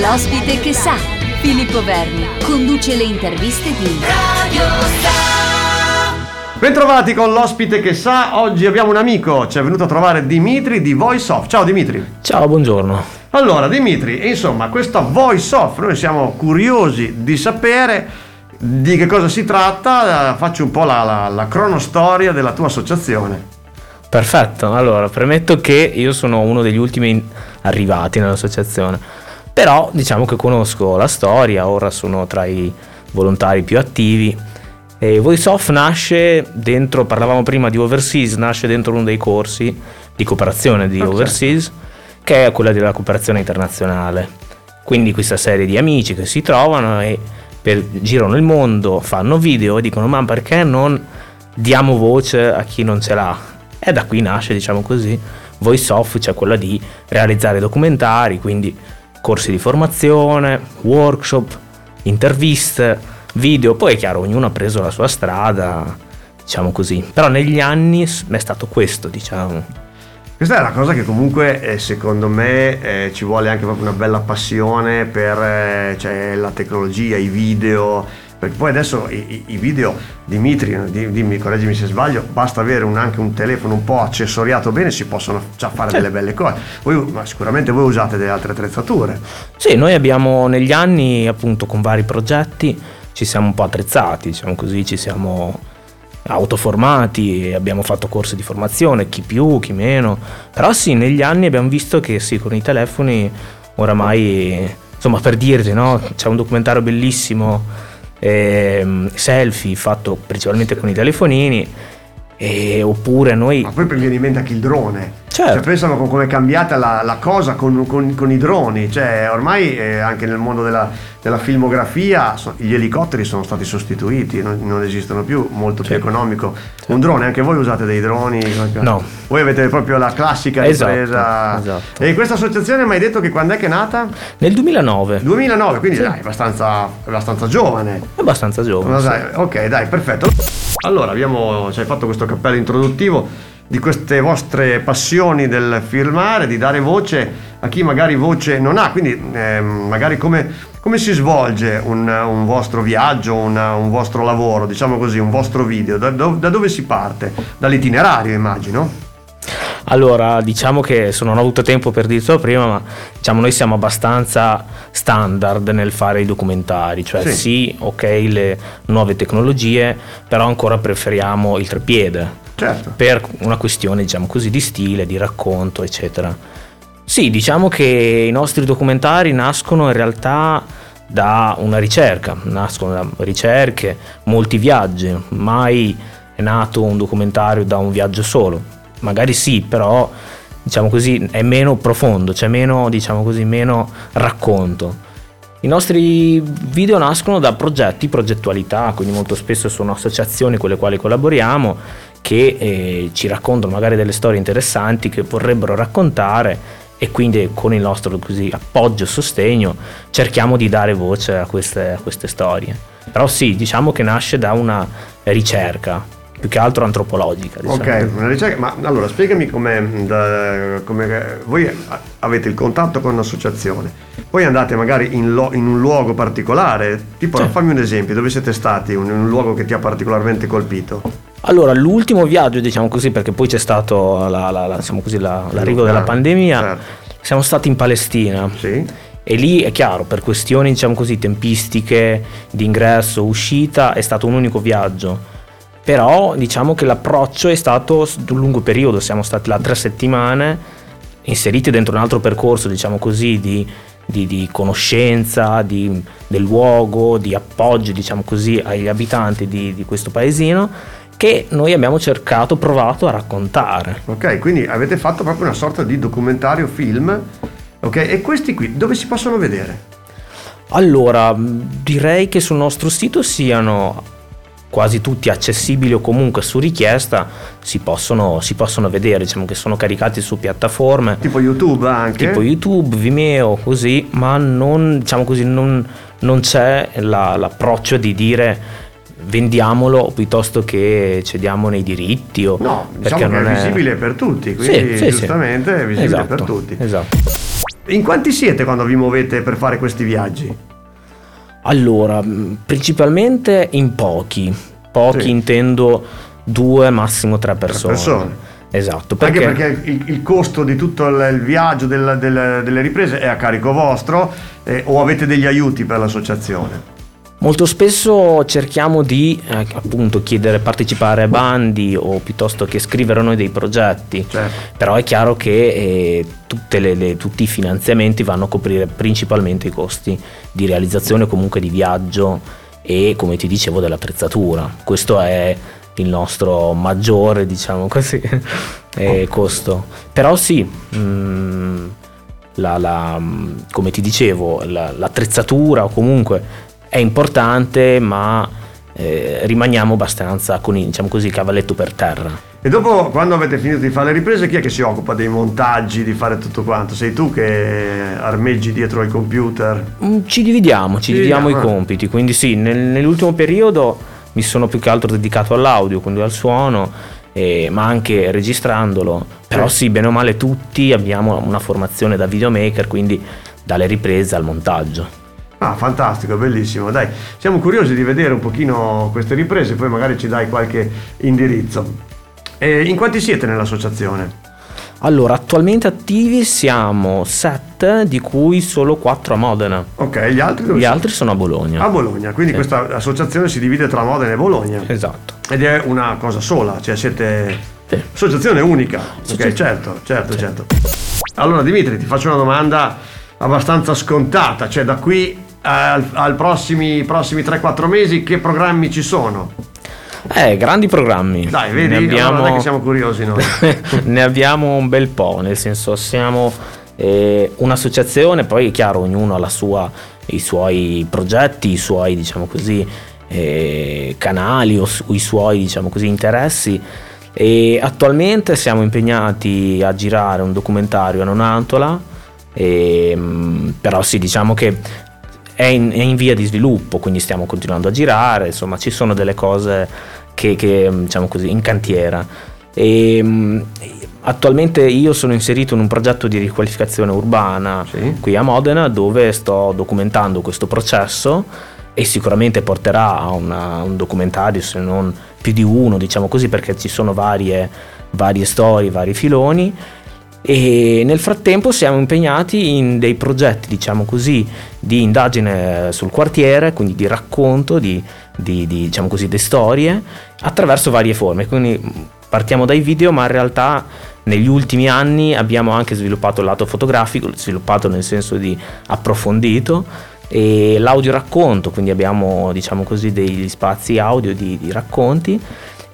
L'ospite che sa, Filippo Verni, conduce le interviste di Radio Star. Bentrovati con l'ospite che sa, oggi abbiamo un amico, ci è venuto a trovare Dimitri di Voice Off. Ciao Dimitri. Ciao, buongiorno. Allora Dimitri, insomma, questa Voice Off, noi siamo curiosi di sapere di che cosa si tratta, faccio un po' la, la, la cronostoria della tua associazione. Perfetto, allora premetto che io sono uno degli ultimi arrivati nell'associazione però diciamo che conosco la storia, ora sono tra i volontari più attivi. E VoiceOff nasce dentro, parlavamo prima di Overseas, nasce dentro uno dei corsi di cooperazione di okay. Overseas, che è quella della cooperazione internazionale. Quindi questa serie di amici che si trovano e per, girano il mondo, fanno video e dicono ma perché non diamo voce a chi non ce l'ha? E da qui nasce, diciamo così, VoiceOff, cioè quella di realizzare documentari, quindi corsi di formazione, workshop, interviste, video, poi è chiaro, ognuno ha preso la sua strada, diciamo così, però negli anni è stato questo, diciamo. Questa è una cosa che comunque eh, secondo me eh, ci vuole anche proprio una bella passione per eh, cioè, la tecnologia, i video, perché poi adesso i, i video, Dimitri, dimmi, correggimi se sbaglio, basta avere un, anche un telefono un po' accessoriato bene, si possono già fare sì. delle belle cose. Voi, ma sicuramente voi usate delle altre attrezzature. Sì, noi abbiamo negli anni appunto con vari progetti ci siamo un po' attrezzati, diciamo così, ci siamo autoformati, abbiamo fatto corsi di formazione, chi più, chi meno, però sì, negli anni abbiamo visto che sì, con i telefoni oramai, insomma per dirti, no? c'è un documentario bellissimo eh, selfie fatto principalmente con i telefonini, eh, oppure noi... Ma poi mi viene in mente anche il drone. Certo. Cioè, pensano con come è cambiata la, la cosa con, con, con, i droni, cioè, ormai eh, anche nel mondo della, della filmografia so, gli elicotteri sono stati sostituiti, non, non esistono più, molto certo. più economico. Certo. Un drone, anche voi usate dei droni? No. Voi avete proprio la classica esatto, ripresa. Esatto. E questa associazione mi hai detto che quando è che è nata? Nel 2009. 2009, quindi sì. dai, abbastanza, abbastanza giovane. Abbastanza giovane. Sì. Dai, ok, dai, perfetto. Allora, abbiamo cioè, fatto questo cappello introduttivo di queste vostre passioni del filmare, di dare voce a chi magari voce non ha, quindi eh, magari come, come, si svolge un, un vostro viaggio, una, un vostro lavoro, diciamo così, un vostro video, da, da dove si parte? Dall'itinerario immagino? Allora, diciamo che se non ho avuto tempo per dirlo prima, ma diciamo noi siamo abbastanza standard nel fare i documentari, cioè sì, sì ok, le nuove tecnologie, però ancora preferiamo il trepiede certo. per una questione diciamo così di stile, di racconto eccetera. Sì, diciamo che i nostri documentari nascono in realtà da una ricerca, nascono da ricerche, molti viaggi, mai è nato un documentario da un viaggio solo, magari sì, però diciamo così è meno profondo, c'è meno, diciamo così, meno racconto. I nostri video nascono da progetti, progettualità, quindi molto spesso sono associazioni con le quali collaboriamo che eh, ci raccontano magari delle storie interessanti che vorrebbero raccontare e quindi con il nostro così, appoggio e sostegno cerchiamo di dare voce a queste, a queste storie. Però sì, diciamo che nasce da una ricerca, più che altro antropologica. Diciamo. Ok, una ricerca, ma allora spiegami come voi avete il contatto con un'associazione, poi andate magari in, lo, in un luogo particolare, tipo certo. fammi un esempio, dove siete stati, un, un luogo che ti ha particolarmente colpito? Allora, l'ultimo viaggio, diciamo così, perché poi c'è stato la, la, la, diciamo così, l'arrivo della pandemia, certo. siamo stati in Palestina. Sì. E lì è chiaro, per questioni diciamo così, tempistiche di ingresso, uscita, è stato un unico viaggio. Però diciamo che l'approccio è stato di un lungo periodo, siamo stati là tre settimane, inseriti dentro un altro percorso, diciamo così, di, di, di conoscenza di, del luogo, di appoggio, diciamo così, agli abitanti di, di questo paesino che noi abbiamo cercato, provato a raccontare. Ok, quindi avete fatto proprio una sorta di documentario film, ok? E questi qui dove si possono vedere? Allora, direi che sul nostro sito siano quasi tutti accessibili o comunque su richiesta si possono, si possono, vedere, diciamo che sono caricati su piattaforme. Tipo YouTube anche? Tipo YouTube, Vimeo, così, ma non, diciamo così, non, non c'è la, l'approccio di dire vendiamolo piuttosto che cediamone i diritti o no, diciamo che è visibile per tutti quindi sì, giustamente sì. è visibile esatto, per tutti esatto In quanti siete quando vi muovete per fare questi viaggi? Allora, principalmente in pochi. Pochi sì. intendo due, massimo tre persone. Tre persone. Esatto. Perché? Anche perché il, il, costo di tutto il, viaggio del, del, delle riprese è a carico vostro eh, o avete degli aiuti per l'associazione? Molto spesso cerchiamo di eh, appunto chiedere partecipare a bandi o piuttosto che scrivere noi dei progetti, certo. però è chiaro che eh, le, le, tutti i finanziamenti vanno a coprire principalmente i costi di realizzazione comunque di viaggio e come ti dicevo dell'attrezzatura. Questo è il nostro maggiore diciamo così eh, costo. Però sì, mh, mm, la, la, come ti dicevo, la, l'attrezzatura o comunque è importante, ma eh, rimaniamo abbastanza con diciamo così, il cavalletto per terra. E dopo, quando avete finito di fare le riprese, chi è che si occupa dei montaggi, di fare tutto quanto? Sei tu che armeggi dietro al computer? Mm, ci dividiamo, ci, ci dividiamo, dividiamo, i compiti, quindi sì, nel, nell'ultimo periodo mi sono più che altro dedicato all'audio, quindi al suono, eh, ma anche registrandolo. Però sì. sì, bene o male tutti abbiamo una formazione da videomaker, quindi dalle riprese al montaggio. Ah, fantastico, bellissimo. Dai, siamo curiosi di vedere un pochino queste riprese, poi magari ci dai qualche indirizzo. E in quanti siete nell'associazione? Allora, attualmente attivi siamo sette, di cui solo quattro a Modena. Ok, gli altri dove Gli sono? altri sono a Bologna. A Bologna, quindi sì. questa associazione si divide tra Modena e Bologna. Esatto. Ed è una cosa sola, cioè siete sì. associazione unica. Sì, ok, certo, certo, certo. Allora Dimitri, ti faccio una domanda abbastanza scontata, cioè da qui al, al prossimi, prossimi 3-4 mesi che programmi ci sono? Eh, grandi programmi. Dai, vedi, ne abbiamo... allora che siamo curiosi noi. ne abbiamo un bel po', nel senso siamo eh, un'associazione, poi è chiaro, ognuno ha sua, i suoi progetti, i suoi, diciamo così, eh, canali o i suoi, diciamo così, interessi. E attualmente siamo impegnati a girare un documentario a Nonantola, e, ehm, però sì, diciamo che è in, è in, via di sviluppo, quindi stiamo continuando a girare, insomma ci sono delle cose che, che diciamo così, in cantiera. E, attualmente io sono inserito in un progetto di riqualificazione urbana sì. qui a Modena dove sto documentando questo processo e sicuramente porterà a una, un documentario, se non più di uno, diciamo così, perché ci sono varie, varie storie, vari filoni e nel frattempo siamo impegnati in dei progetti, diciamo così, di indagine sul quartiere, quindi di racconto di, di, di diciamo così, di storie attraverso varie forme. Quindi partiamo dai video, ma in realtà negli ultimi anni abbiamo anche sviluppato il lato fotografico, sviluppato nel senso di approfondito e l'audio racconto, quindi abbiamo diciamo così degli spazi audio di, di racconti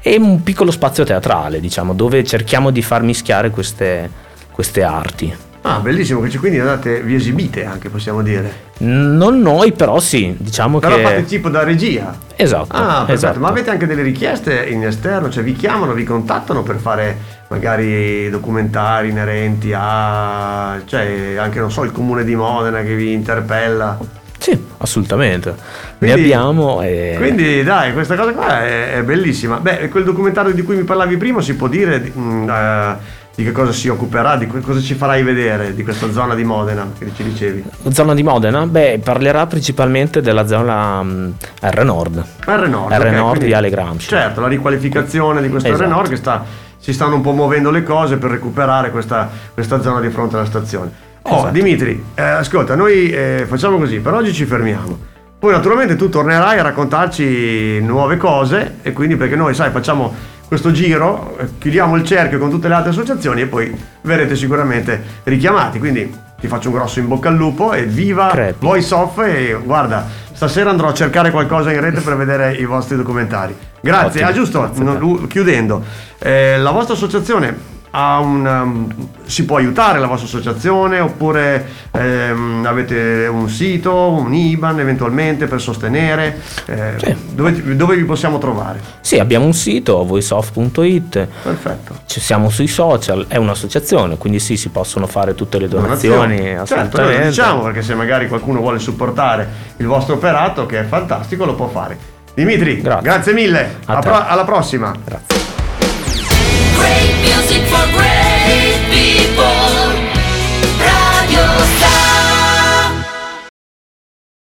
e un piccolo spazio teatrale, diciamo, dove cerchiamo di far mischiare queste queste arti. Ah, bellissimo, quindi andate, vi esibite anche, possiamo dire. Non noi, però sì, diciamo però che... Però fate tipo da regia? Esatto. Ah, perfetto. Esatto. Ma avete anche delle richieste in esterno? Cioè vi chiamano, vi contattano per fare magari documentari inerenti a... cioè anche, non so, il comune di Modena che vi interpella? Sì, assolutamente. Quindi, ne abbiamo. E... Quindi, dai, questa cosa qua è, è, bellissima. Beh, quel documentario di cui mi parlavi prima si può dire. Mh, mm, uh, di che cosa si occuperà, di cosa ci farai vedere di questa zona di Modena che ci dicevi? Zona di Modena? Beh, parlerà principalmente della zona um, R Nord. R Nord, R okay, di Ale Gramsci. Certo, la riqualificazione di questo esatto. R Nord che sta, si stanno un po' muovendo le cose per recuperare questa, questa zona di fronte alla stazione. Oh, esatto. Dimitri, eh, ascolta, noi eh, facciamo così, per oggi ci fermiamo. Poi naturalmente tu tornerai a raccontarci nuove cose e quindi perché noi, sai, facciamo questo giro, chiudiamo il cerchio con tutte le altre associazioni e poi verrete sicuramente richiamati. Quindi ti faccio un grosso in bocca al lupo e viva Crepi. Voice Off e guarda, stasera andrò a cercare qualcosa in rete per vedere i vostri documentari. Grazie. Ottimo. Ah, giusto, Grazie chiudendo, eh, la vostra associazione un, um, si può aiutare la vostra associazione oppure ehm, avete un sito, un IBAN eventualmente per sostenere? Eh, sì. dove, dove, vi possiamo trovare? Sì, abbiamo un sito, voiceoff.it. Perfetto. Ci siamo sui social, è un'associazione, quindi sì, si possono fare tutte le donazioni. Certo, assolutamente. Certo, diciamo perché se magari qualcuno vuole supportare il vostro operato, che è fantastico, lo può fare. Dimitri, grazie, grazie mille. Pro- alla prossima. Grazie. Great music for great people. Radio Star